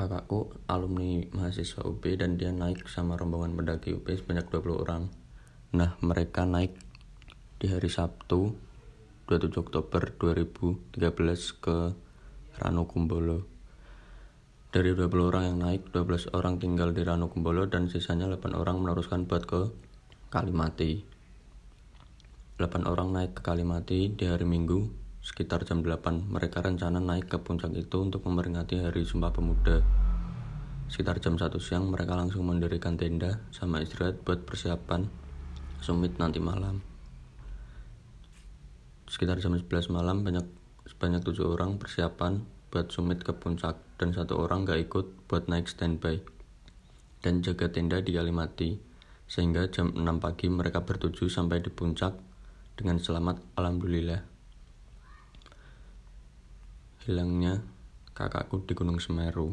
kakakku alumni mahasiswa UP dan dia naik sama rombongan pendaki UP sebanyak 20 orang. Nah, mereka naik di hari Sabtu 27 Oktober 2013 ke Ranukumbolo. Dari 20 orang yang naik, 12 orang tinggal di Ranukumbolo dan sisanya 8 orang meneruskan buat ke Kalimati. 8 orang naik ke Kalimati di hari Minggu sekitar jam 8. Mereka rencana naik ke puncak itu untuk memperingati Hari Sumpah Pemuda. Sekitar jam 1 siang mereka langsung mendirikan tenda sama istirahat buat persiapan summit nanti malam sekitar jam 11 malam banyak sebanyak tujuh orang persiapan buat summit ke puncak dan satu orang gak ikut buat naik standby dan jaga tenda di Kalimati sehingga jam 6 pagi mereka bertuju sampai di puncak dengan selamat alhamdulillah hilangnya kakakku di Gunung Semeru